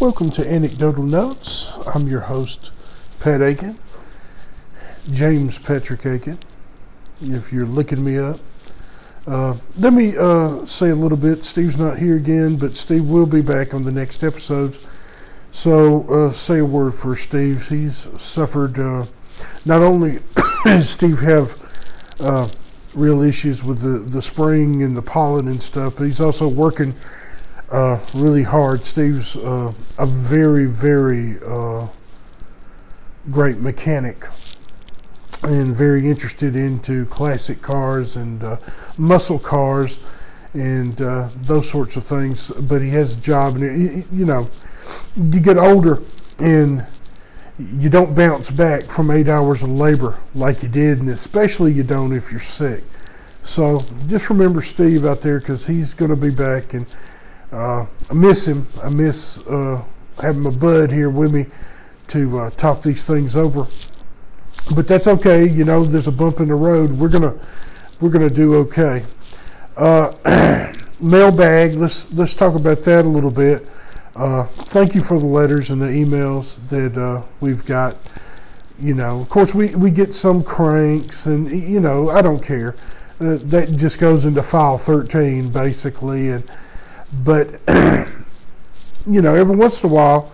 Welcome to Anecdotal Notes. I'm your host, Pat Aiken, James Patrick Aiken. If you're looking me up, uh, let me uh, say a little bit. Steve's not here again, but Steve will be back on the next episodes. So uh, say a word for Steve. He's suffered. Uh, not only does Steve have uh, real issues with the, the spring and the pollen and stuff, but he's also working uh, really hard. Steve's uh, a very, very uh, great mechanic and very interested into classic cars and uh, muscle cars and those sorts of things. But he has a job, and you know, you get older and you don't bounce back from eight hours of labor like you did, and especially you don't if you're sick. So just remember Steve out there because he's going to be back and uh, I miss him. I miss uh, having my bud here with me to uh, talk these things over. But that's okay. You know, there's a bump in the road. We're gonna we're gonna do okay. Uh, mailbag. Let's let's talk about that a little bit. Uh, thank you for the letters and the emails that uh, we've got. You know, of course, we, we get some cranks, and you know, I don't care. That just goes into file 13 basically, and but you know, every once in a while,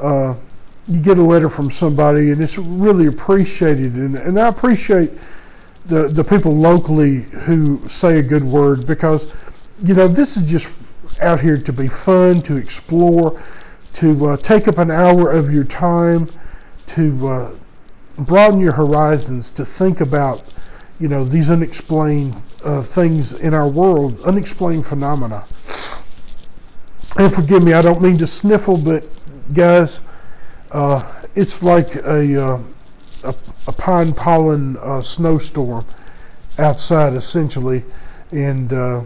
uh, you get a letter from somebody, and it's really appreciated. And, and I appreciate the the people locally who say a good word because you know this is just out here to be fun, to explore, to uh, take up an hour of your time, to uh, broaden your horizons, to think about you know these unexplained uh, things in our world, unexplained phenomena and forgive me, I don't mean to sniffle, but guys, uh, it's like a, uh, a, a, pine pollen uh, snowstorm outside, essentially, and uh,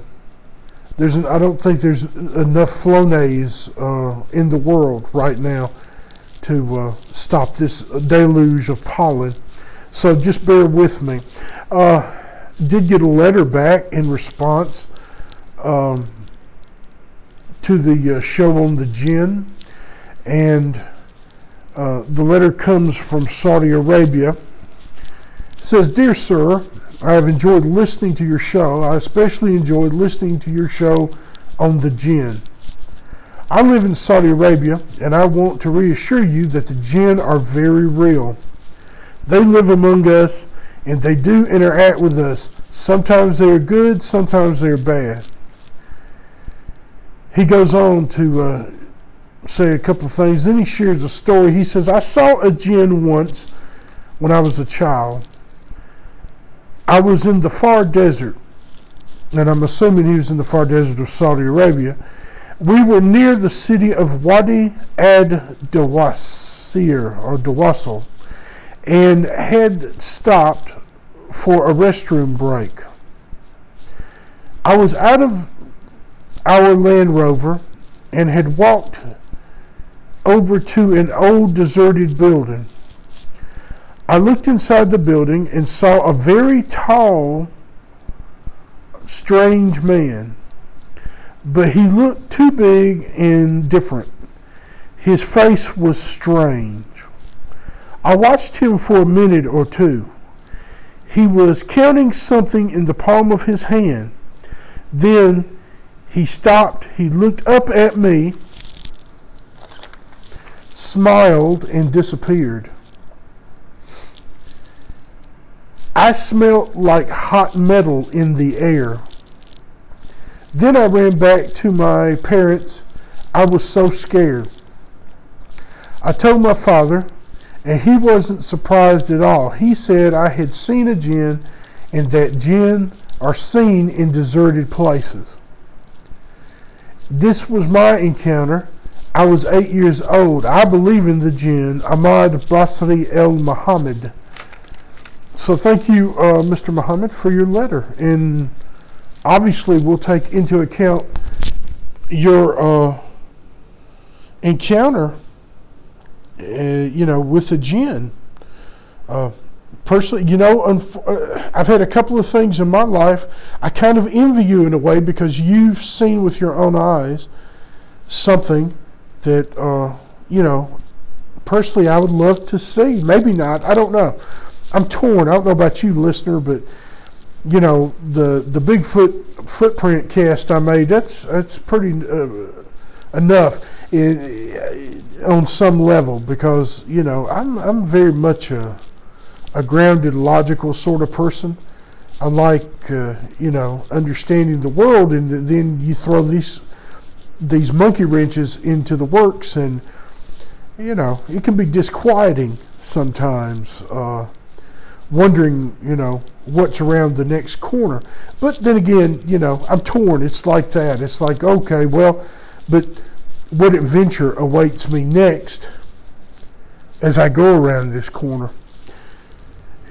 there's an, I don't think there's enough Flonase uh, in the world right now to uh, stop this deluge of pollen. So just bear with me. did get a letter back in response. Um, to the uh, show on the jinn, and uh, the letter comes from Saudi Arabia. It says, Dear Sir, I have enjoyed listening to your show. I especially enjoyed listening to your show on the jinn. I live in Saudi Arabia, and I want to reassure you that the jinn are very real. They live among us, and they do interact with us. Sometimes they are good, sometimes they are bad he goes on to uh, say a couple of things. Then he shares a story. He says, I saw a jinn once when I was a child. I was in the far desert, and I'm assuming he was in the far desert of Saudi Arabia. We were near the city of Wadi ad Dawasir or Dawasl and had stopped for a restroom break. I was out of our Land Rover and had walked over to an old deserted building. I looked inside the building and saw a very tall, strange man, but he looked too big and different. His face was strange. I watched him for a minute or two. He was counting something in the palm of his hand. Then he stopped, he looked up at me, smiled, and disappeared. I smelt like hot metal in the air. Then I ran back to my parents. I was so scared. I told my father, and he wasn't surprised at all. He said I had seen a jinn and that jinn are seen in deserted places. This was my encounter. I was eight years old. I believe in the jinn. Ahmad Basri El Muhammad. So thank you, uh, Mr. Muhammad, for your letter. And obviously, we'll take into account your uh, encounter, uh, you know, with the jinn. Uh, personally, you know, uh, I've had a couple of things in my life. I kind of envy you in a way because you've seen with your own eyes something that, uh, you know, personally I would love to see. Maybe not. I don't know. I'm torn. I don't know about you, listener, but you know the the Bigfoot footprint cast I made. That's that's pretty uh, enough in, on some level because you know I'm I'm very much a a grounded, logical sort of person. I like uh, you know understanding the world, and then you throw these these monkey wrenches into the works, and you know it can be disquieting sometimes. Uh, wondering, you know, what's around the next corner. But then again, you know, I'm torn. It's like that. It's like, okay, well, but what adventure awaits me next as I go around this corner?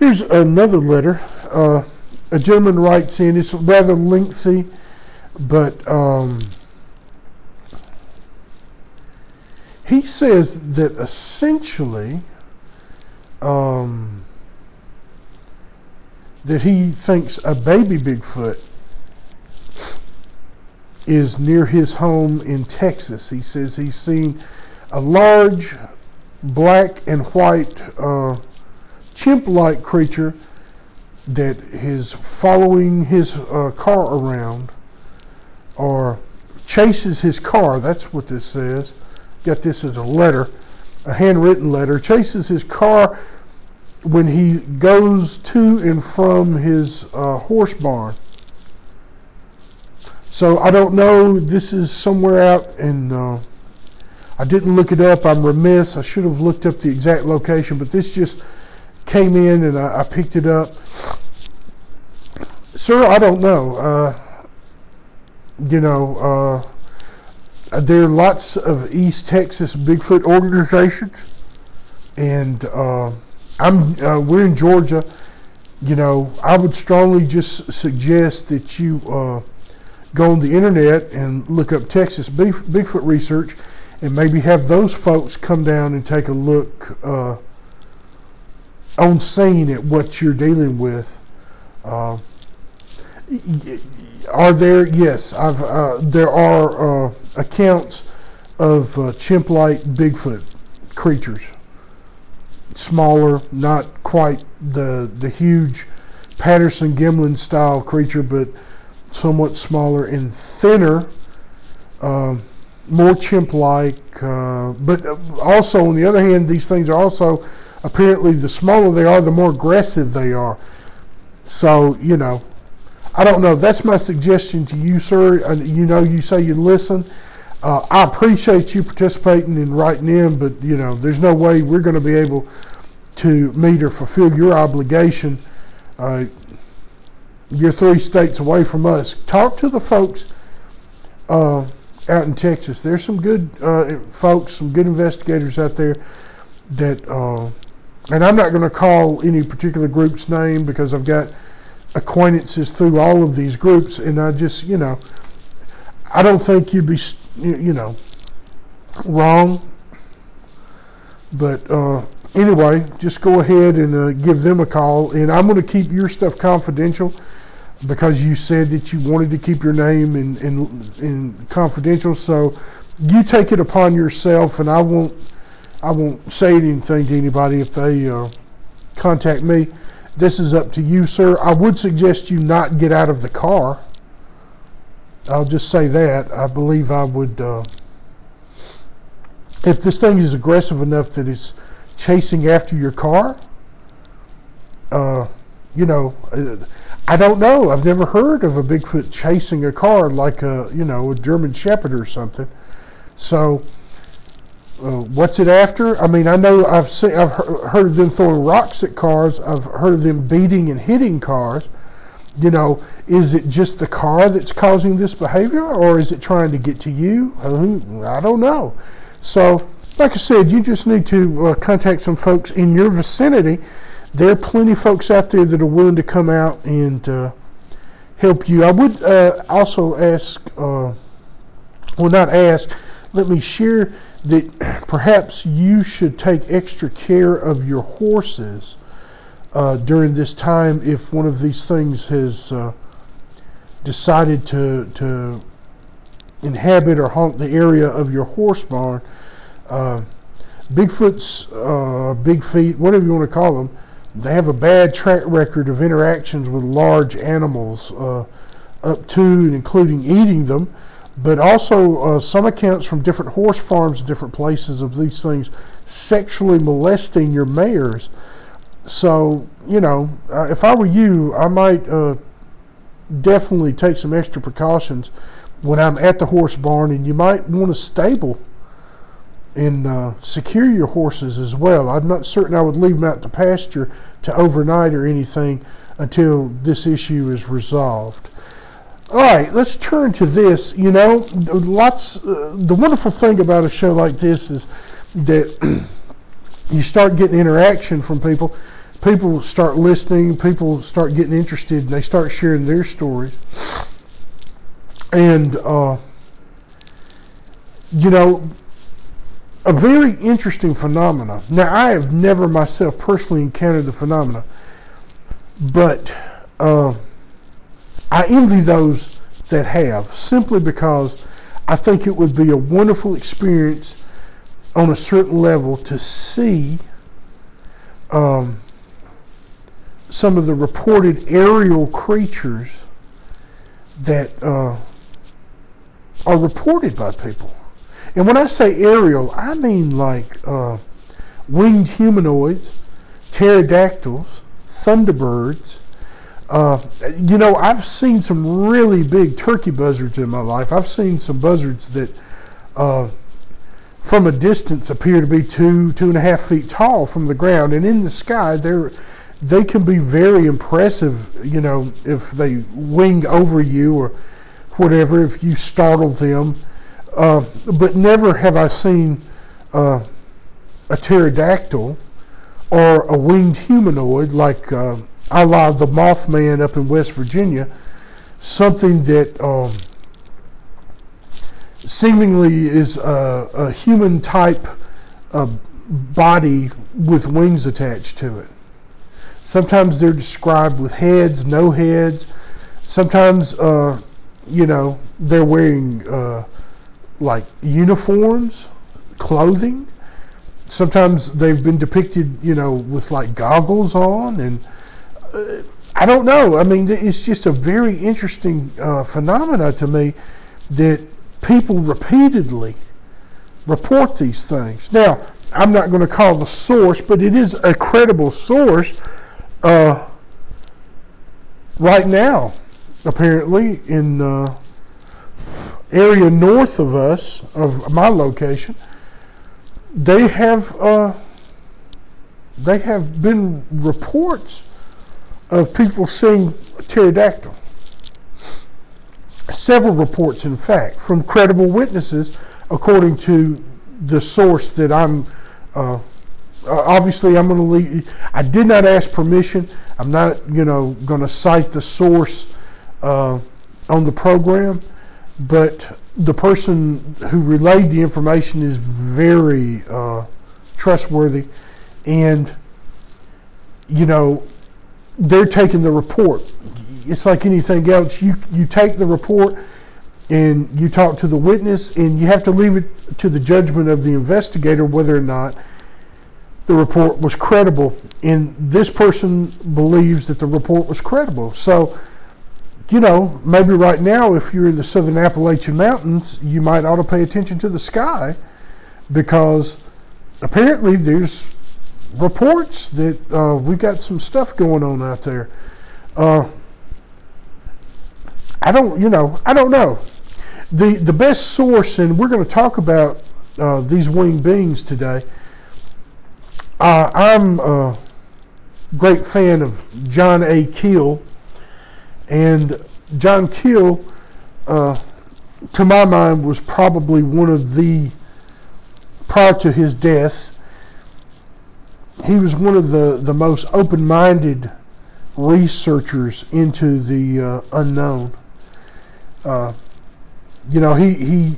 Here's another letter. Uh, a gentleman writes in. It's rather lengthy, but um, he says that essentially. Um, that he thinks a baby Bigfoot is near his home in Texas. He says he's seen a large black and white uh, chimp-like creature that is following his uh, car around or chases his car. That's what this says. Got this as a letter, a handwritten letter. Chases his car when he goes to and from his uh, horse barn. So I don't know. This is somewhere out, in. uh, I didn't look it up. I'm remiss. I should have looked up the exact location, but this just came in and I, I picked it up. Sir, I don't know. Uh, you know, uh, there are lots of East Texas Bigfoot organizations, and uh, I'm uh, we're in Georgia. You know, I would strongly just suggest that you uh, go on the internet and look up Texas Bigfoot research, and maybe have those folks come down and take a look uh, on scene at what you're dealing with. Uh, are there? Yes, I've. Uh, there are uh, accounts of uh, chimp-like Bigfoot creatures smaller, not quite the the huge Patterson Gimlin style creature, but somewhat smaller and thinner, uh, more chimp-like. Uh, but also, on the other hand, these things are also apparently the smaller they are, the more aggressive they are. So you know, I don't know. That's my suggestion to you, sir. You know, you say you listen. Uh, I appreciate you participating and writing in, but you know, there's no way we're going to be able to meet or fulfill your obligation. Uh, you're three states away from us. Talk to the folks uh, out in Texas. There's some good uh, folks, some good investigators out there that, uh, and I'm not going to call any particular group's name because I've got acquaintances through all of these groups, and I just, you know, I don't think you'd be, you know, wrong. But uh, anyway, just go ahead and uh, give them a call. And I'm going to keep your stuff confidential because you said that you wanted to keep your name in, in, in confidential. So you take it upon yourself, and I won't I won't say anything to anybody if they uh, contact me. This is up to you, sir. I would suggest you not get out of the car. I'll just say that. I believe I would, uh, if this thing is aggressive enough that it's chasing after your car, uh, you know, I don't know. I've never heard of a Bigfoot chasing a car like a, you know, a German Shepherd or something. So, uh, what's it after? I mean, I know I've seen, I've heard of them throwing rocks at cars. I've heard of them beating and hitting cars you know, is it just the car that's causing this behavior, or is it trying to get to you? I don't know. So, like I said, you just need to uh, contact some folks in your vicinity. There are plenty of folks out there that are willing to come out and uh, help you. I would uh, also ask, uh, well, not ask, let me share that perhaps you should take extra care of your horses uh, during this time if one of these things has uh, decided to to inhabit or haunt the area of your horse barn. Uh, Bigfoot's uh, big feet, whatever you want to call them, they have a bad track record of interactions with large animals, uh, up to and including eating them but also uh, some accounts from different horse farms, different places of these things sexually molesting your mares. So, you know, uh, if I were you, I might uh, definitely take some extra precautions when I'm at the horse barn, and you might want to stable and uh, secure your horses as well. I'm not certain I would leave them out to pasture to overnight or anything until this issue is resolved. All right, let's turn to this. You know, lots. Uh, the wonderful thing about a show like this is that you start getting interaction from people. People start listening. People start getting interested, and they start sharing their stories. And uh, you know, a very interesting phenomena. Now, I have never myself personally encountered the phenomena, but. Uh, I envy those that have, simply because I think it would be a wonderful experience on a certain level to see um, some of the reported aerial creatures that uh, are reported by people. And when I say aerial, I mean like uh, winged humanoids, pterodactyls, thunderbirds, uh, you know, I've seen some really big turkey buzzards in my life. I've seen some buzzards that, uh, from a distance, appear to be two, two and a half feet tall from the ground, and in the sky, they're they can be very impressive. You know, if they wing over you or whatever, if you startle them. Uh, but never have I seen uh, a pterodactyl or a winged humanoid like uh, a la the Mothman up in West Virginia, something that um, seemingly is a, a human type body with wings attached to it. Sometimes they're described with heads, no heads. Sometimes, uh, you know, they're wearing uh, like uniforms, clothing. Sometimes they've been depicted, you know, with like goggles on and I don't know. I mean, it's just a very interesting uh, phenomena to me that people repeatedly report these things. Now, I'm not going to call the source, but it is a credible source uh, right now, apparently, in the uh, area north of us, of my location. They have uh, they have been reports of people seeing pterodactyl. Several reports, in fact, from credible witnesses, according to the source that I'm. Uh, obviously, I'm going to leave. I did not ask permission. I'm not, you know, going to cite the source uh, on the program, but the person who relayed the information is very uh, trustworthy, and you know, they're taking the report. It's like anything else. You you take the report and you talk to the witness, and you have to leave it to the judgment of the investigator whether or not the report was credible. And this person believes that the report was credible. So, you know, maybe right now, if you're in the southern Appalachian Mountains, you might ought to pay attention to the sky because apparently there's reports that uh, we got some stuff going on out there. Uh, I don't, you know, I don't know. The the best source, and we're going to talk about uh, these winged beings today. Uh, I'm a great fan of John A. Keel, and John Keel, uh, to my mind, was probably one of the prior to his death, he was one of the, the most open minded researchers into the uh, unknown. Uh, you know, he, he,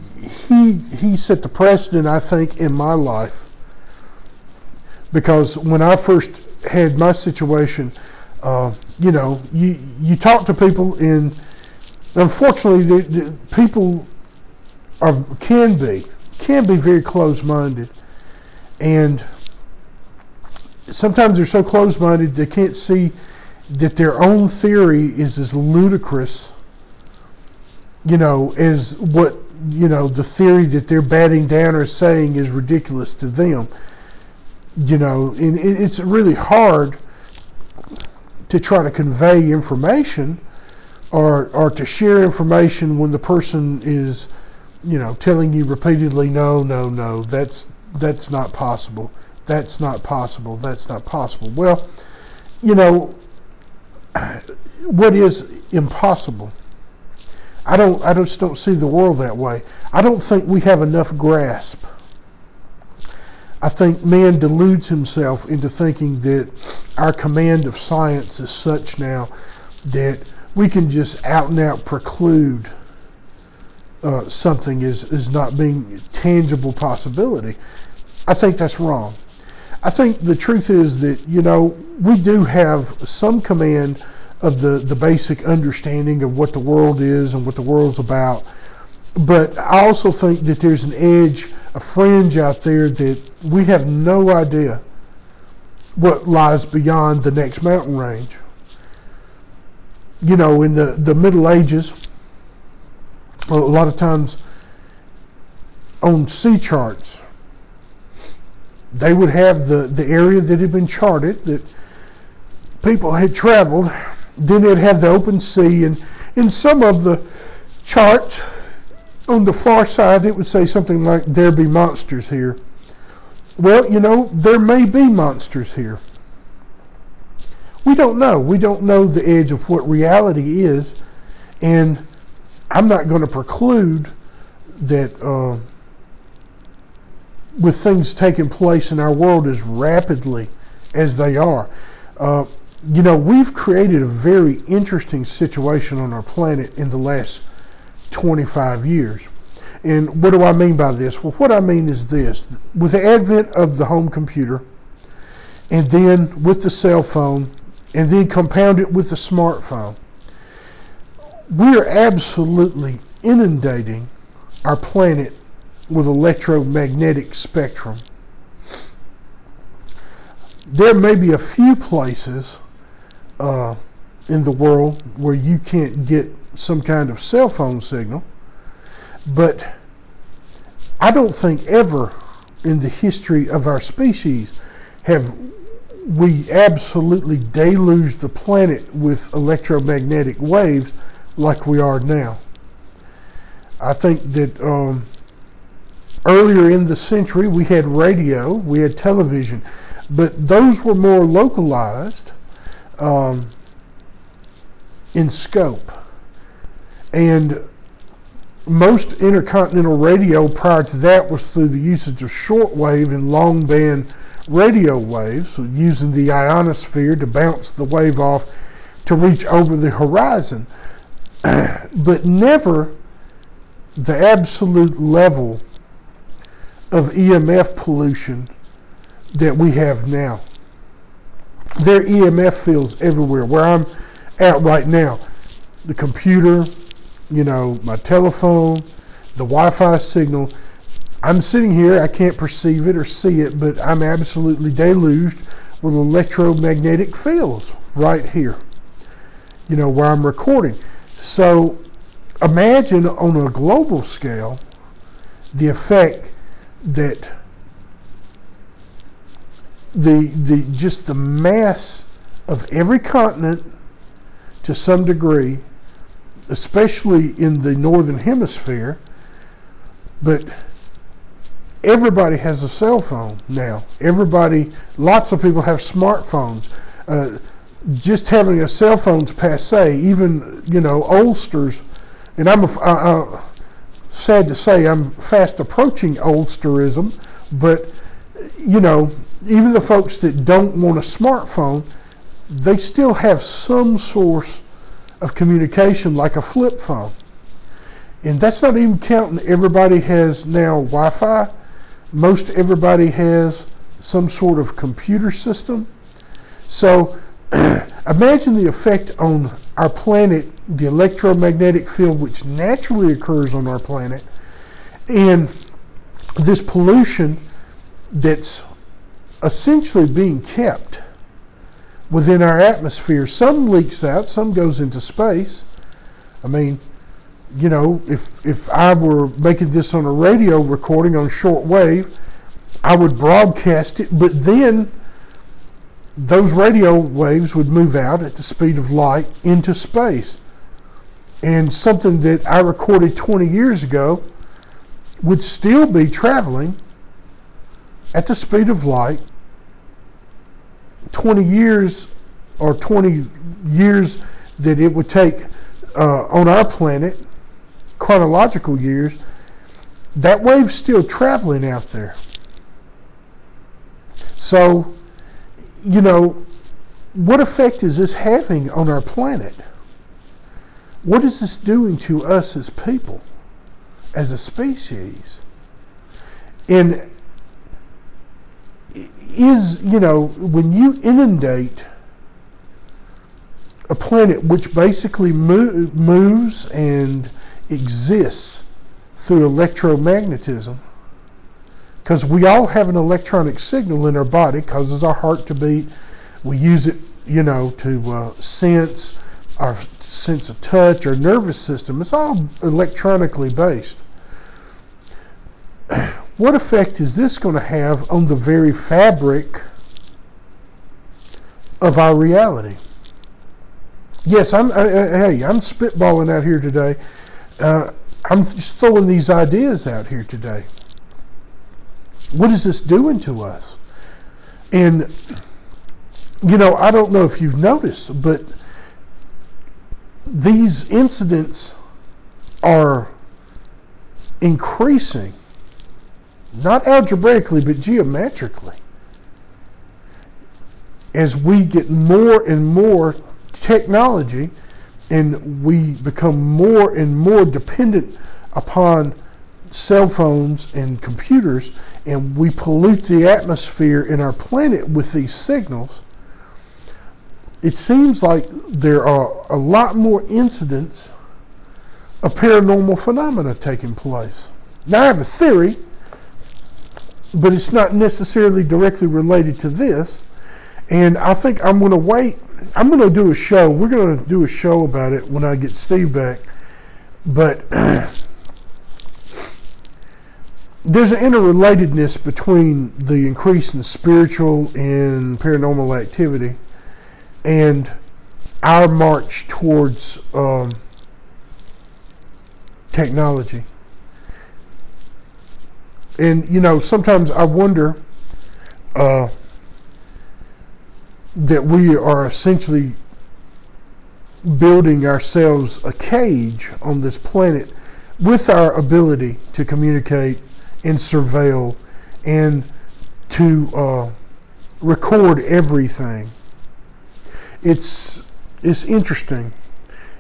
he, he set the precedent, I think, in my life. Because when I first had my situation, uh, you know, you, you talk to people, and unfortunately, the, the people are, can be, can be very close minded. And sometimes they're so close minded they can't see that their own theory is as ludicrous, you know, as what, you know, the theory that they're batting down or saying is ridiculous to them. You know, and it's really hard to try to convey information or, or to share information when the person is, you know, telling you repeatedly, no, no, no, that's, that's not possible. That's not possible. That's not possible. Well, you know, what is impossible? I don't. I just don't see the world that way. I don't think we have enough grasp. I think man deludes himself into thinking that our command of science is such now that we can just out and out preclude uh, something as, as not being a tangible possibility. I think that's wrong. I think the truth is that, you know, we do have some command of the, the basic understanding of what the world is and what the world's about. But I also think that there's an edge, a fringe out there that we have no idea what lies beyond the next mountain range. You know, in the, the Middle Ages, a lot of times on sea charts, they would have the, the area that had been charted, that people had traveled. Then they'd have the open sea, and in some of the charts on the far side, it would say something like, There be monsters here. Well, you know, there may be monsters here. We don't know. We don't know the edge of what reality is, and I'm not going to preclude that. Uh, with things taking place in our world as rapidly as they are. Uh, you know, we've created a very interesting situation on our planet in the last 25 years. And what do I mean by this? Well, what I mean is this with the advent of the home computer, and then with the cell phone, and then compound it with the smartphone, we're absolutely inundating our planet with electromagnetic spectrum. There may be a few places uh, in the world where you can't get some kind of cell phone signal, but I don't think ever in the history of our species have we absolutely deluged the planet with electromagnetic waves like we are now. I think that um, Earlier in the century, we had radio, we had television, but those were more localized um, in scope. And most intercontinental radio prior to that was through the usage of shortwave and long band radio waves, using the ionosphere to bounce the wave off to reach over the horizon. but never the absolute level of EMF pollution that we have now. There are EMF fields everywhere. Where I'm at right now, the computer, you know, my telephone, the Wi-Fi signal. I'm sitting here, I can't perceive it or see it, but I'm absolutely deluged with electromagnetic fields right here, you know, where I'm recording. So imagine on a global scale the effect that the the just the mass of every continent to some degree, especially in the northern hemisphere, but everybody has a cell phone now. Everybody, lots of people have smartphones. Uh, just having a cell phone's passe. Even you know oldsters, and I'm a, I, I, sad to say I'm fast approaching oldsterism, But, you know, even the folks that don't want a smartphone, they still have some source of communication like a flip phone. And that's not even counting everybody has now Wi-Fi. Most everybody has some sort of computer system. So imagine the effect on our planet, the electromagnetic field which naturally occurs on our planet, and this pollution that's essentially being kept within our atmosphere. Some leaks out, some goes into space. I mean, you know, if if I were making this on a radio recording on short wave, I would broadcast it, but then those radio waves would move out at the speed of light into space. And something that I recorded 20 years ago would still be traveling at the speed of light 20 years or 20 years that it would take uh, on our planet, chronological years, that wave's still traveling out there. So, you know, what effect is this having on our planet? What is this doing to us as people, as a species? And is, you know, when you inundate a planet which basically move, moves and exists through electromagnetism, because we all have an electronic signal in our body, causes our heart to beat. We use it, you know, to uh, sense our sense of touch, or nervous system. It's all electronically based. What effect is this going to have on the very fabric of our reality? Yes, I'm. I, I, hey, I'm spitballing out here today. Uh, I'm just throwing these ideas out here today. What is this doing to us? And you know, I don't know if you've noticed, but these incidents are increasing not algebraically, but geometrically. As we get more and more technology and we become more and more dependent upon cell phones and computers and we pollute the atmosphere in our planet with these signals, it seems like there are a lot more incidents of paranormal phenomena taking place. Now I have a theory but it's not necessarily directly related to this. And I think I'm going to wait. I'm going to do a show. We're going to do a show about it when I get Steve back. But there's an interrelatedness between the increase in spiritual and paranormal activity and our march towards um, technology. And you know, sometimes I wonder uh, that we are essentially building ourselves a cage on this planet with our ability to communicate and surveil and to uh, record everything. It's it's interesting.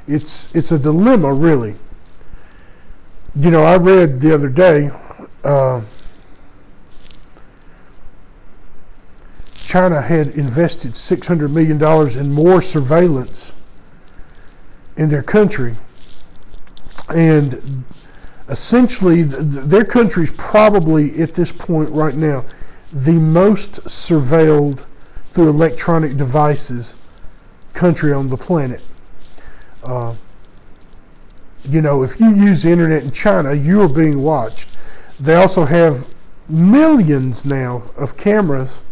It's it's a dilemma, really. You know, I read the other day uh, China had invested $600 million in more surveillance in their country. And essentially, the, their country is probably at this point right now the most surveilled through electronic devices country on the planet. Uh, you know, if you use the internet in China, you are being watched. They also have millions now of cameras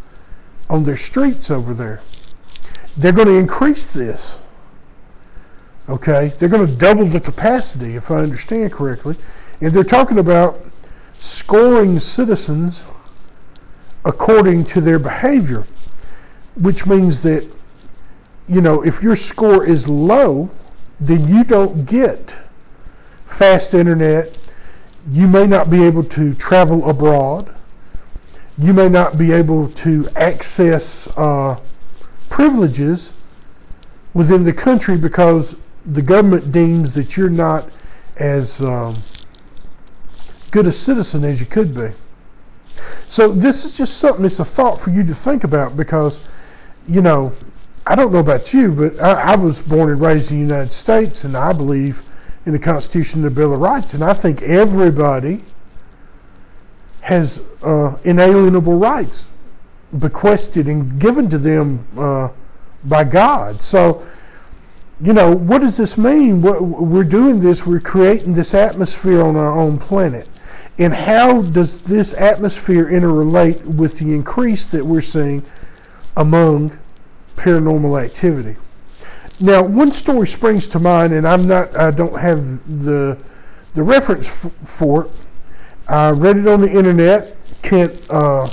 on their streets over there. They're going to increase this. Okay? They're going to double the capacity, if I understand correctly. And they're talking about scoring citizens according to their behavior, which means that, you know, if your score is low, then you don't get fast internet, you may not be able to travel abroad. you may not be able to access uh, privileges within the country because the government deems that you're not as um, good a citizen as you could be. So this is just something, it's a thought for you to think about because, you know, I don't know about you, but I, I was born and raised in the United States and I believe in the Constitution and the Bill of Rights, and I think everybody has uh, inalienable rights bequested and given to them uh, by God. So, you know, what does this mean? we're doing this, we're creating this atmosphere on our own planet. And how does this atmosphere interrelate with the increase that we're seeing among paranormal activity? Now, one story springs to mind, and I'm not, I don't have the the reference f- for it. I read it on the internet. Can't uh,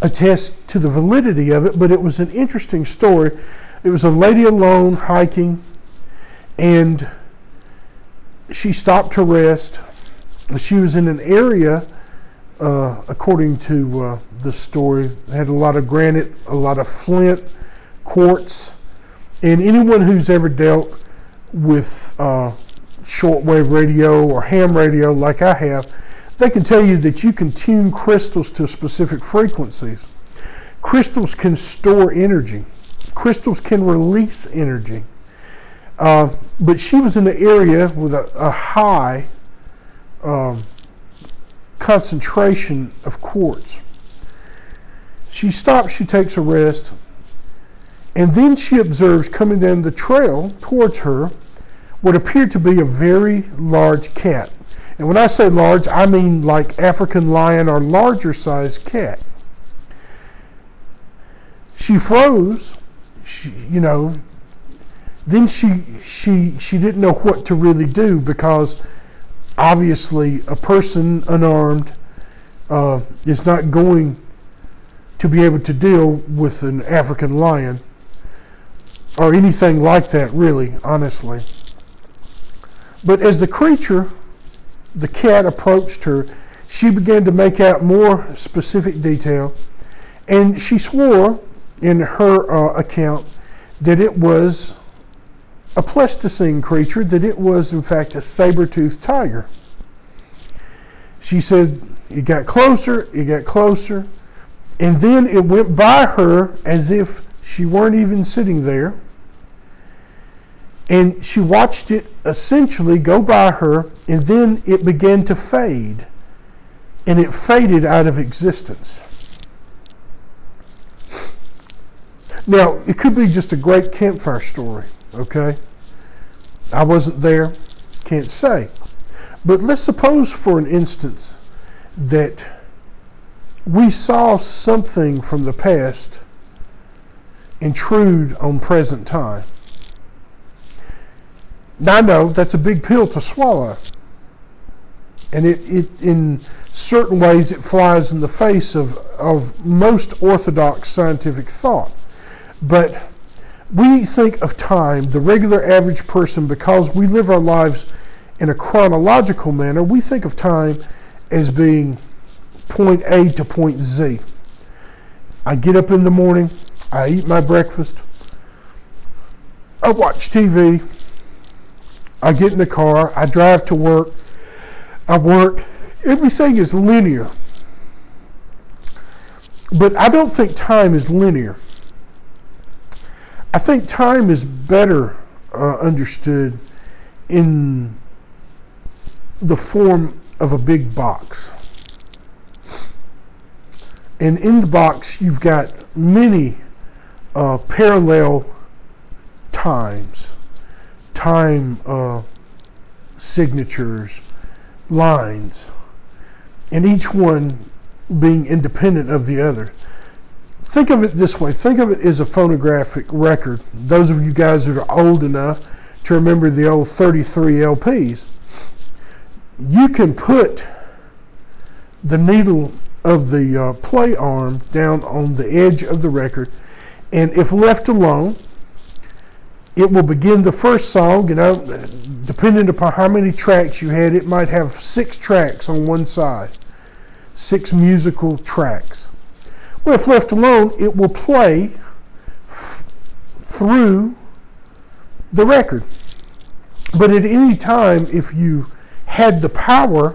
attest to the validity of it, but it was an interesting story. It was a lady alone hiking, and she stopped to rest. She was in an area, uh, according to uh, the story, had a lot of granite, a lot of flint, quartz, and anyone who's ever dealt with uh, shortwave radio or ham radio like I have, they can tell you that you can tune crystals to specific frequencies. Crystals can store energy. Crystals can release energy. Uh, but she was in the area with a, a high um, concentration of quartz. She stops, she takes a rest, and then she observes coming down the trail towards her what appeared to be a very large cat. And when I say large, I mean like African lion or larger sized cat. She froze, she, you know, then she she she didn't know what to really do because obviously a person unarmed uh, is not going to be able to deal with an African lion or anything like that, really, honestly. But as the creature, the cat, approached her, she began to make out more specific detail, and she swore in her uh, account that it was a Pleistocene creature, that it was in fact a saber-toothed tiger. She said it got closer, it got closer, and then it went by her as if she weren't even sitting there. And she watched it essentially go by her, and then it began to fade. And it faded out of existence. Now, it could be just a great campfire story, okay? I wasn't there, can't say. But let's suppose for an instance that we saw something from the past intrude on present time. Now, I know that's a big pill to swallow. And it, it in certain ways it flies in the face of, of most orthodox scientific thought. But we think of time, the regular average person, because we live our lives in a chronological manner, we think of time as being point A to point Z. I get up in the morning, I eat my breakfast, I watch TV, I get in the car, I drive to work, I work. Everything is linear. But I don't think time is linear. I think time is better uh, understood in the form of a big box. And in the box, you've got many uh, parallel times time uh, signatures, lines, and each one being independent of the other. Think of it this way. Think of it as a phonographic record. Those of you guys that are old enough to remember the old 33 LPs, you can put the needle of the uh, play arm down on the edge of the record, and if left alone, it will begin the first song, you know, depending upon how many tracks you had, it might have six tracks on one side. six musical tracks. Well, if left alone, it will play f- through the record. But at any time, if you had the power,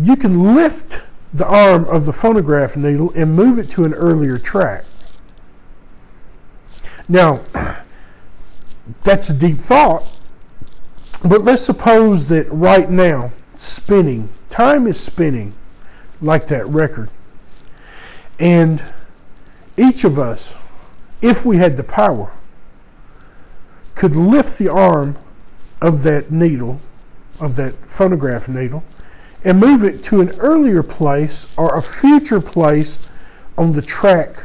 you can lift the arm of the phonograph needle and move it to an earlier track. Now, that's a deep thought, but let's suppose that right now, spinning, time is spinning like that record. And each of us, if we had the power, could lift the arm of that needle, of that phonograph needle, and move it to an earlier place or a future place on the track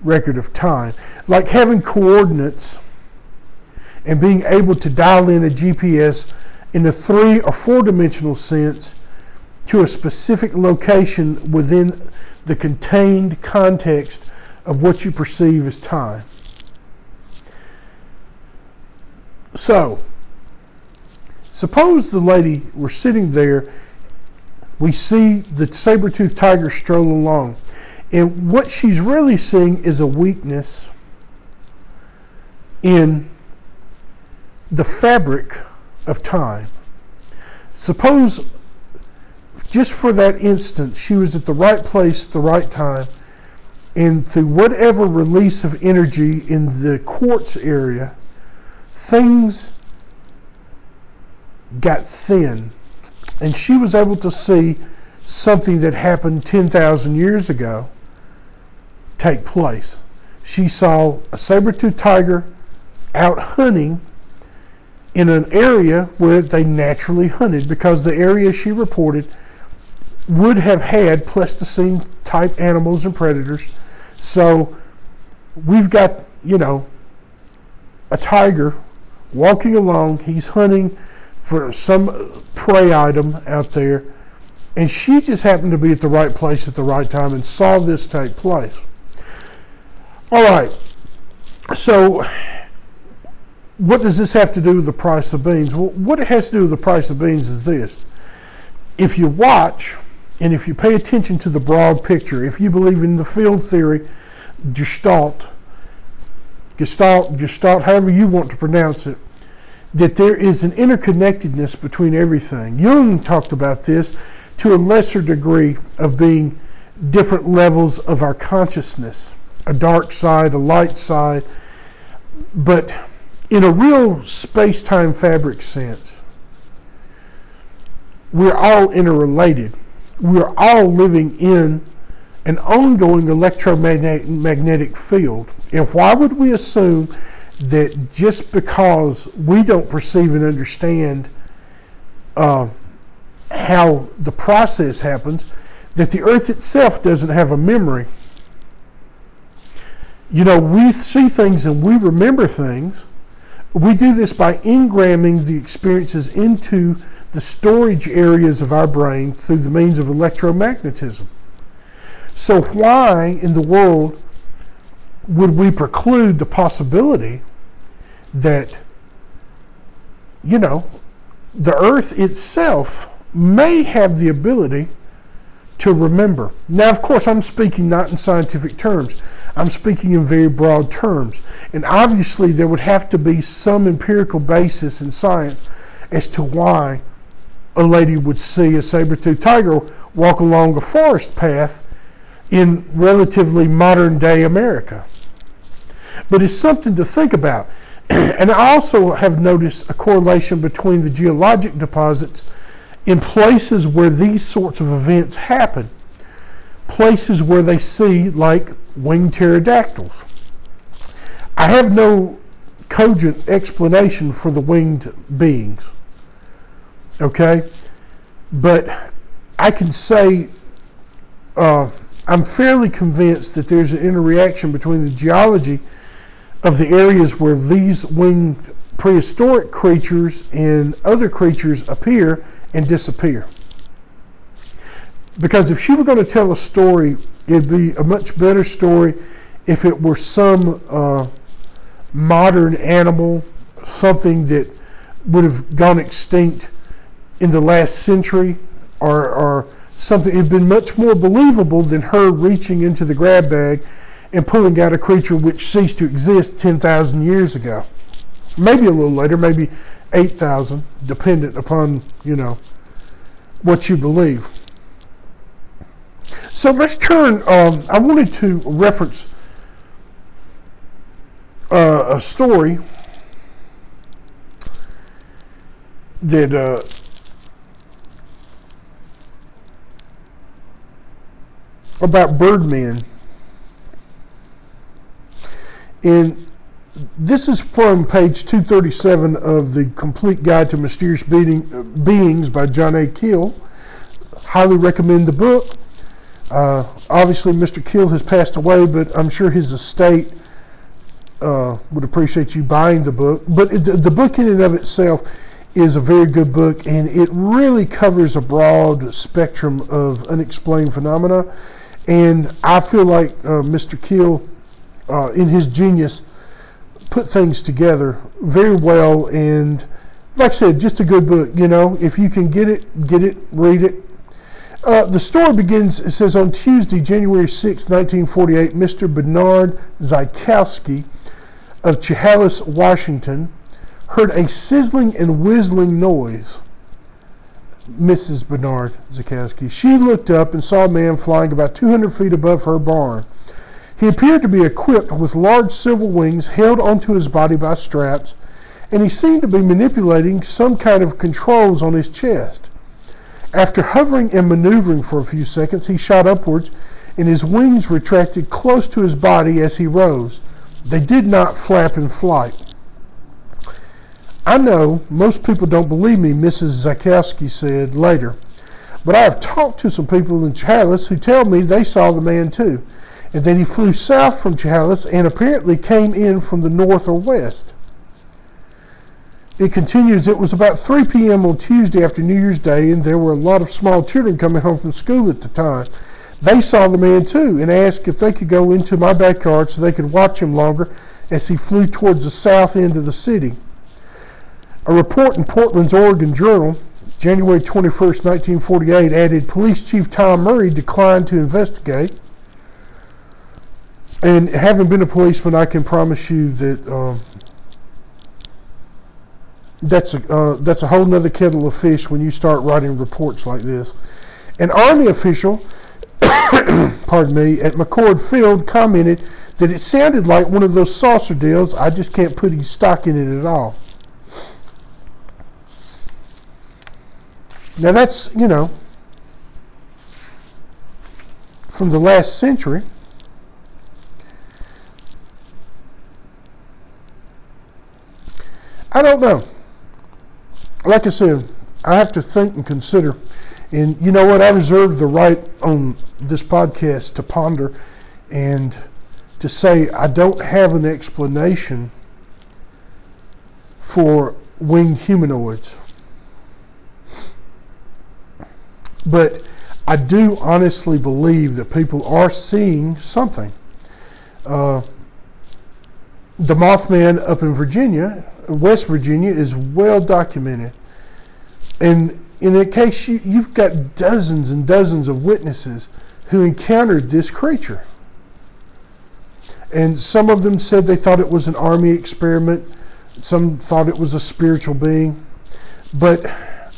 record of time. Like having coordinates and being able to dial in a GPS in a three or four dimensional sense to a specific location within the contained context of what you perceive as time. So, suppose the lady were sitting there, we see the saber-toothed tiger stroll along, and what she's really seeing is a weakness in the fabric of time. Suppose just for that instant she was at the right place at the right time and through whatever release of energy in the quartz area things got thin and she was able to see something that happened 10,000 years ago take place. She saw a saber-toothed tiger out hunting in an area where they naturally hunted because the area she reported would have had Pleistocene type animals and predators. So we've got, you know, a tiger walking along, he's hunting for some prey item out there, and she just happened to be at the right place at the right time and saw this take place. All right, so what does this have to do with the price of beans? Well, what it has to do with the price of beans is this. If you watch and if you pay attention to the broad picture, if you believe in the field theory, Gestalt, Gestalt, Gestalt, however you want to pronounce it, that there is an interconnectedness between everything. Jung talked about this to a lesser degree of being different levels of our consciousness, a dark side, a light side, but in a real space-time fabric sense, we're all interrelated. We're all living in an ongoing electromagnetic field. And why would we assume that just because we don't perceive and understand uh, how the process happens, that the earth itself doesn't have a memory? You know, we see things and we remember things. We do this by engramming the experiences into the storage areas of our brain through the means of electromagnetism. So, why in the world would we preclude the possibility that, you know, the earth itself may have the ability to remember? Now, of course, I'm speaking not in scientific terms. I'm speaking in very broad terms. And obviously, there would have to be some empirical basis in science as to why a lady would see a saber-toothed tiger walk along a forest path in relatively modern day America. But it's something to think about. and I also have noticed a correlation between the geologic deposits in places where these sorts of events happen. Places where they see, like winged pterodactyls. I have no cogent explanation for the winged beings. Okay? But I can say uh, I'm fairly convinced that there's an interreaction between the geology of the areas where these winged prehistoric creatures and other creatures appear and disappear. Because if she were going to tell a story, it'd be a much better story if it were some uh, modern animal, something that would have gone extinct in the last century or, or something it had been much more believable than her reaching into the grab bag and pulling out a creature which ceased to exist 10,000 years ago. Maybe a little later, maybe 8,000, dependent upon, you know, what you believe. So let's turn, um, I wanted to reference uh, a story that uh, about birdmen. And this is from page 237 of the Complete Guide to Mysterious Beings by John A. Keel. Highly recommend the book. Uh, obviously, Mr. Keel has passed away, but I'm sure his estate uh, would appreciate you buying the book. But the, the book in and of itself is a very good book, and it really covers a broad spectrum of unexplained phenomena. And I feel like uh, Mr. Keel, uh, in his genius, put things together very well. And like I said, just a good book. You know, if you can get it, get it, read it. Uh, the story begins, it says, on Tuesday, January 6, 1948, Mr. Bernard Zaikowski of Chehalis, Washington, heard a sizzling and whistling noise. Mrs. Bernard Zaikowski. She looked up and saw a man flying about 200 feet above her barn. He appeared to be equipped with large silver wings held onto his body by straps, and he seemed to be manipulating some kind of controls on his chest. After hovering and maneuvering for a few seconds, he shot upwards, and his wings retracted close to his body as he rose. They did not flap in flight. I know most people don't believe me, Mrs. Zaikowski said later, but I have talked to some people in Chehalis who tell me they saw the man too, and that he flew south from Chehalis and apparently came in from the north or west. It continues, it was about 3 p.m. on Tuesday after New Year's Day, and there were a lot of small children coming home from school at the time. They saw the man too and asked if they could go into my backyard so they could watch him longer as he flew towards the south end of the city. A report in Portland's Oregon Journal, January 21, 1948, added Police Chief Tom Murray declined to investigate. And having been a policeman, I can promise you that uh, that's a uh, that's a whole other kettle of fish when you start writing reports like this. An Army official, pardon me, at McChord Field commented that it sounded like one of those saucer deals. I just can't put any stock in it at all. Now that's, you know, from the last century. I don't know. Like I said, I have to think and consider. And you know what? I reserve the right on this podcast to ponder and to say I don't have an explanation for winged humanoids. But I do honestly believe that people are seeing something. Uh, the Mothman up in Virginia, West Virginia, is well documented. And in that case, you, you've got dozens and dozens of witnesses who encountered this creature. And some of them said they thought it was an army experiment. Some thought it was a spiritual being. But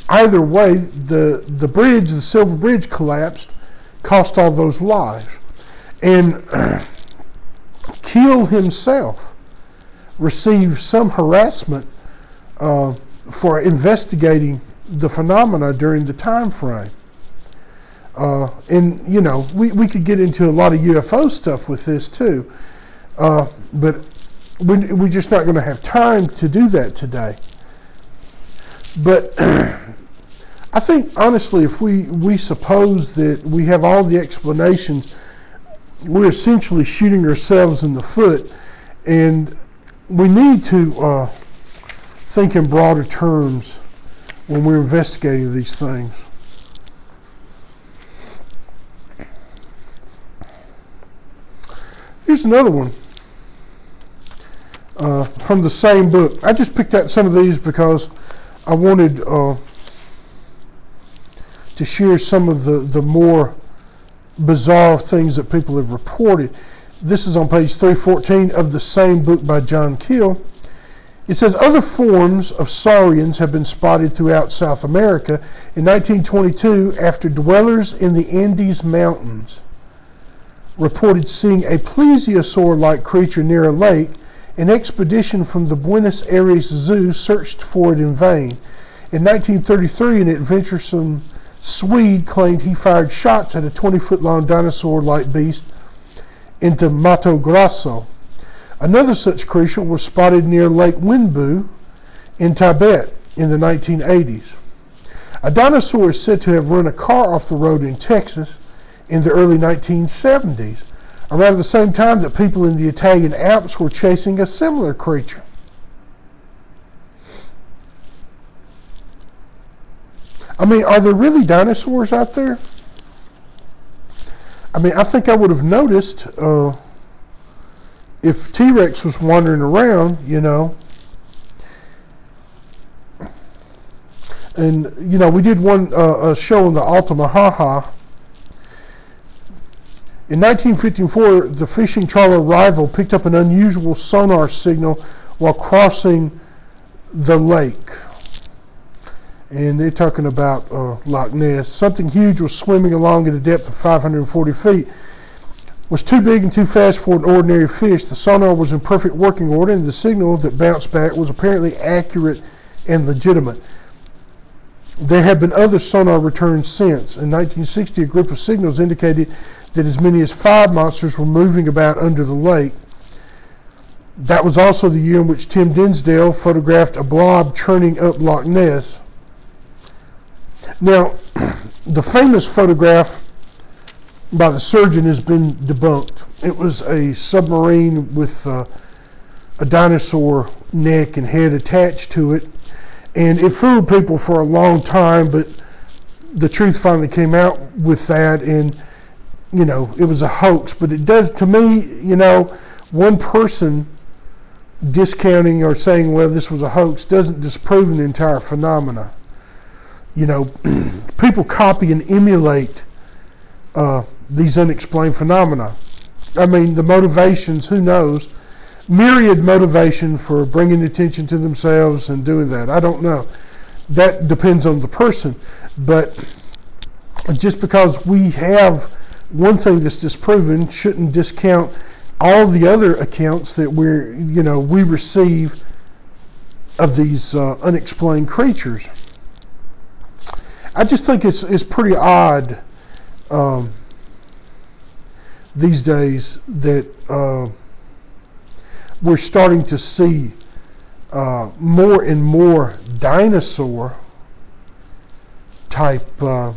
either way, the the bridge, the Silver Bridge, collapsed, cost all those lives, and Keel himself received some harassment uh, for investigating the phenomena during the time frame. Uh, and you know, we, we could get into a lot of UFO stuff with this too, uh, but we, we're just not going to have time to do that today. But I think honestly, if we we suppose that we have all the explanations, we're essentially shooting ourselves in the foot, and we need to uh, think in broader terms when we're investigating these things. Here's another one uh, from the same book. I just picked out some of these because I wanted uh, to share some of the, the more bizarre things that people have reported. This is on page 314 of the same book by John Keel. It says other forms of saurians have been spotted throughout South America. In 1922, after dwellers in the Andes Mountains reported seeing a plesiosaur like creature near a lake, an expedition from the Buenos Aires Zoo searched for it in vain. In 1933, an adventuresome Swede claimed he fired shots at a 20 foot long dinosaur like beast into Mato Grosso. Another such creature was spotted near Lake Wenbo in Tibet in the 1980s. A dinosaur is said to have run a car off the road in Texas in the early 1970s, around the same time that people in the Italian Alps were chasing a similar creature. I mean, are there really dinosaurs out there? I mean, I think I would have noticed uh, if T Rex was wandering around, you know. And, you know, we did one uh, show on the Altamaha. In 1954, the fishing trawler Rival picked up an unusual sonar signal while crossing the lake and they're talking about uh, Loch Ness. Something huge was swimming along at a depth of 540 feet. Was too big and too fast for an ordinary fish. The sonar was in perfect working order, and the signal that bounced back was apparently accurate and legitimate. There have been other sonar returns since. In 1960, a group of signals indicated that as many as five monsters were moving about under the lake. That was also the year in which Tim Dinsdale photographed a blob churning up Loch Ness. Now, the famous photograph by the surgeon has been debunked. It was a submarine with uh, a dinosaur neck and head attached to it, and it fooled people for a long time, but the truth finally came out with that, and you know, it was a hoax. But it does, to me, you know, one person discounting or saying, well, this was a hoax doesn't disprove an entire phenomena you know, people copy and emulate uh, these unexplained phenomena. I mean, the motivations, who knows? Myriad motivation for bringing attention to themselves and doing that. I don't know. That depends on the person. But just because we have one thing that's disproven shouldn't discount all the other accounts that we're, you know, we receive of these uh, unexplained creatures. I just think it's it's pretty odd um, these days that uh, we're starting to see uh, more and more dinosaur type uh,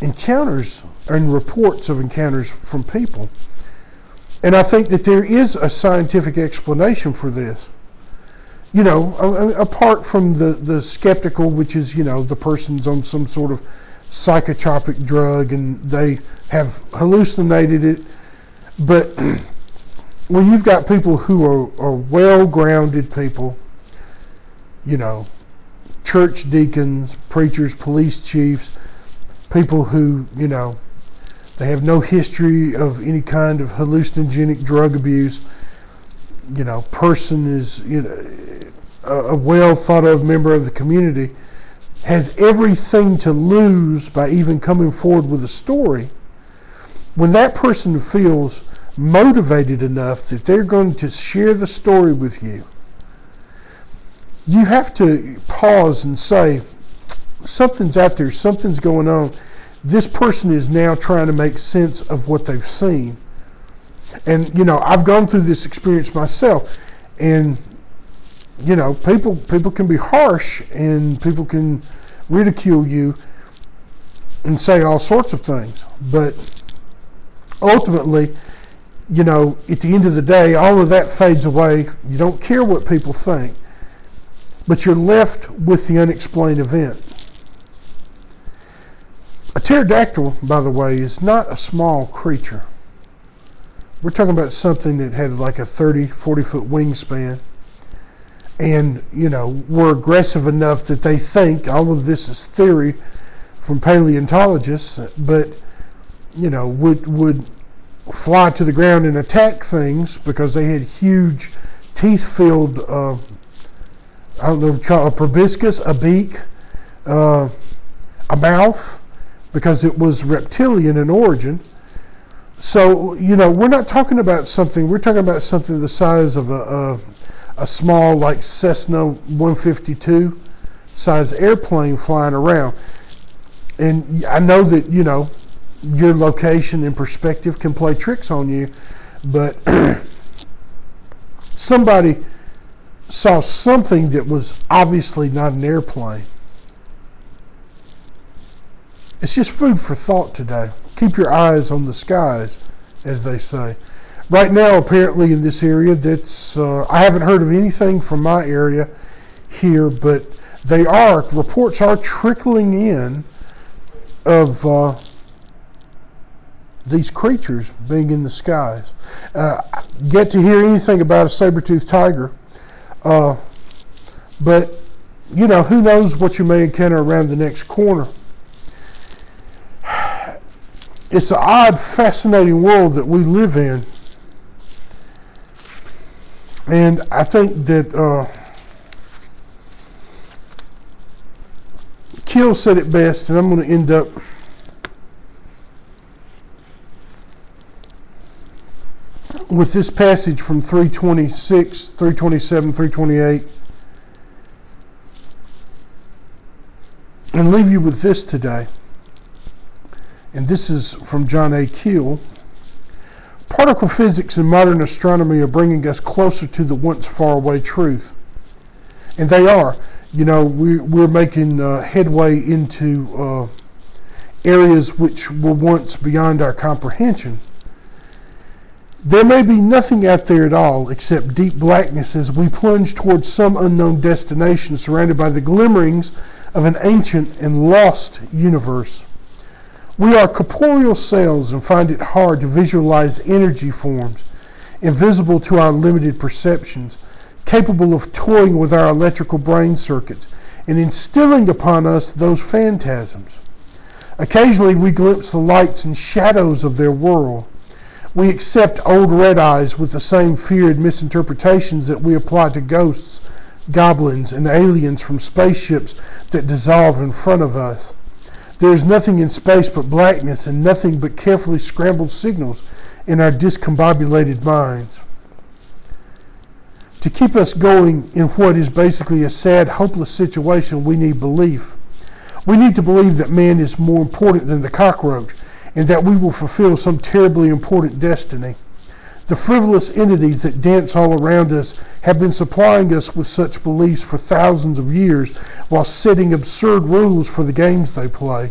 encounters and reports of encounters from people. And I think that there is a scientific explanation for this you know, apart from the, the skeptical, which is, you know, the person's on some sort of psychotropic drug and they have hallucinated it. But when you've got people who are, are well grounded people, you know, church deacons, preachers, police chiefs, people who, you know, they have no history of any kind of hallucinogenic drug abuse, you know, person is, you know, a well thought of member of the community has everything to lose by even coming forward with a story, when that person feels motivated enough that they're going to share the story with you, you have to pause and say, something's out there, something's going on. This person is now trying to make sense of what they've seen. And, you know, I've gone through this experience myself. And you know, people people can be harsh and people can ridicule you and say all sorts of things. But ultimately, you know, at the end of the day, all of that fades away. You don't care what people think, but you're left with the unexplained event. A pterodactyl, by the way, is not a small creature. We're talking about something that had like a 30, 40 foot wingspan and you know were aggressive enough that they think all of this is theory from paleontologists, but you know would would fly to the ground and attack things because they had huge teeth-filled uh, I don't know a proboscis, a beak, uh, a mouth, because it was reptilian in origin. So you know we're not talking about something. We're talking about something the size of a, a, a small like Cessna 152 size airplane flying around. And I know that you know your location and perspective can play tricks on you, but somebody saw something that was obviously not an airplane. It's just food for thought today. Keep your eyes on the skies, as they say. Right now, apparently in this area, that's uh, I haven't heard of anything from my area here, but they are reports are trickling in of uh, these creatures being in the skies. Uh, get to hear anything about a saber-toothed tiger, uh, but you know who knows what you may encounter around the next corner. It's an odd, fascinating world that we live in, and I think that. Uh, Keel said it best, and I'm going to end up with this passage from 326, 327, 328, and leave you with this today. And this is from John A. Keel. Particle physics and modern astronomy are bringing us closer to the once faraway truth. And they are. You know, we, we're making uh, headway into uh, areas which were once beyond our comprehension. There may be nothing out there at all except deep blackness as we plunge towards some unknown destination surrounded by the glimmerings of an ancient and lost universe. We are corporeal cells and find it hard to visualize energy forms, invisible to our limited perceptions, capable of toying with our electrical brain circuits and instilling upon us those phantasms. Occasionally we glimpse the lights and shadows of their world we accept old red eyes with the same feared misinterpretations that we apply to ghosts, goblins, and aliens from spaceships that dissolve in front of us. There is nothing in space but blackness and nothing but carefully scrambled signals in our discombobulated minds. To keep us going in what is basically a sad, hopeless situation, we need belief. We need to believe that man is more important than the cockroach and that we will fulfill some terribly important destiny. The frivolous entities that dance all around us have been supplying us with such beliefs for thousands of years while setting absurd rules for the games they play.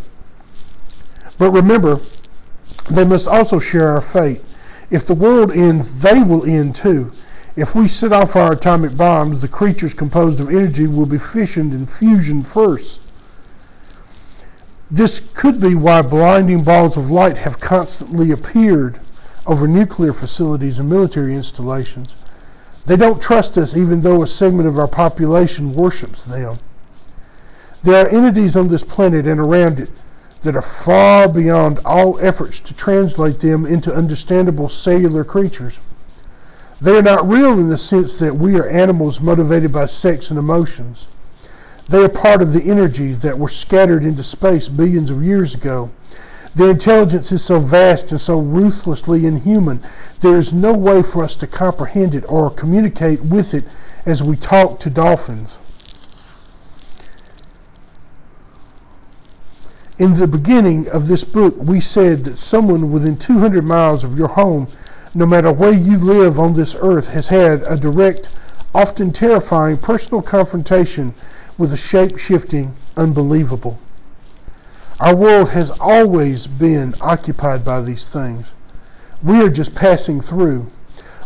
But remember, they must also share our fate. If the world ends, they will end too. If we set off our atomic bombs, the creatures composed of energy will be fissioned and fusioned first. This could be why blinding balls of light have constantly appeared over nuclear facilities and military installations. They don't trust us even though a segment of our population worships them. There are entities on this planet and around it that are far beyond all efforts to translate them into understandable cellular creatures. They are not real in the sense that we are animals motivated by sex and emotions. They are part of the energies that were scattered into space billions of years ago. Their intelligence is so vast and so ruthlessly inhuman, there is no way for us to comprehend it or communicate with it as we talk to dolphins. In the beginning of this book, we said that someone within 200 miles of your home, no matter where you live on this earth, has had a direct, often terrifying personal confrontation with a shape shifting unbelievable. Our world has always been occupied by these things. We are just passing through.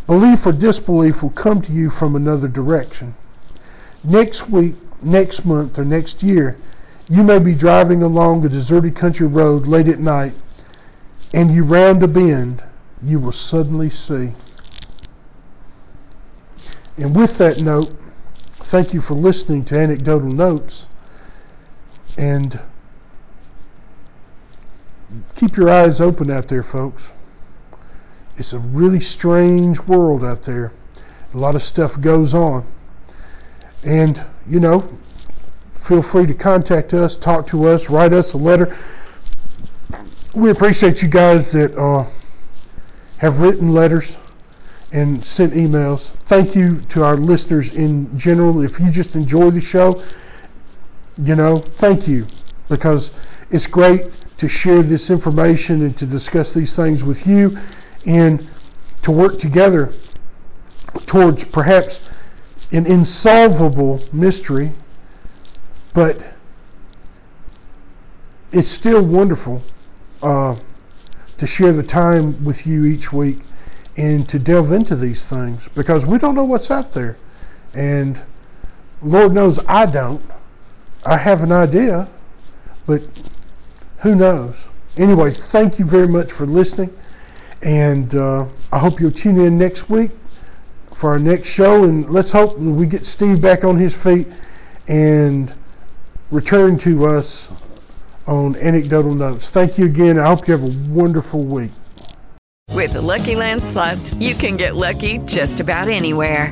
Belief or disbelief will come to you from another direction. Next week, next month, or next year, you may be driving along a deserted country road late at night, and you round a bend, you will suddenly see. And with that note, thank you for listening to Anecdotal Notes. And keep your eyes open out there, folks. It's a really strange world out there. A lot of stuff goes on. And, you know, feel free to contact us, talk to us, write us a letter. We appreciate you guys that uh, have written letters and sent emails. Thank you to our listeners in general. If you just enjoy the show, you know, thank you because it's great to share this information and to discuss these things with you and to work together towards perhaps an insolvable mystery, but it's still wonderful uh, to share the time with you each week and to delve into these things because we don't know what's out there. And Lord knows I don't. I have an idea, but who knows? Anyway, thank you very much for listening. And uh, I hope you'll tune in next week for our next show. And let's hope we get Steve back on his feet and return to us on anecdotal notes. Thank you again. I hope you have a wonderful week. With the Lucky Land slots, you can get lucky just about anywhere.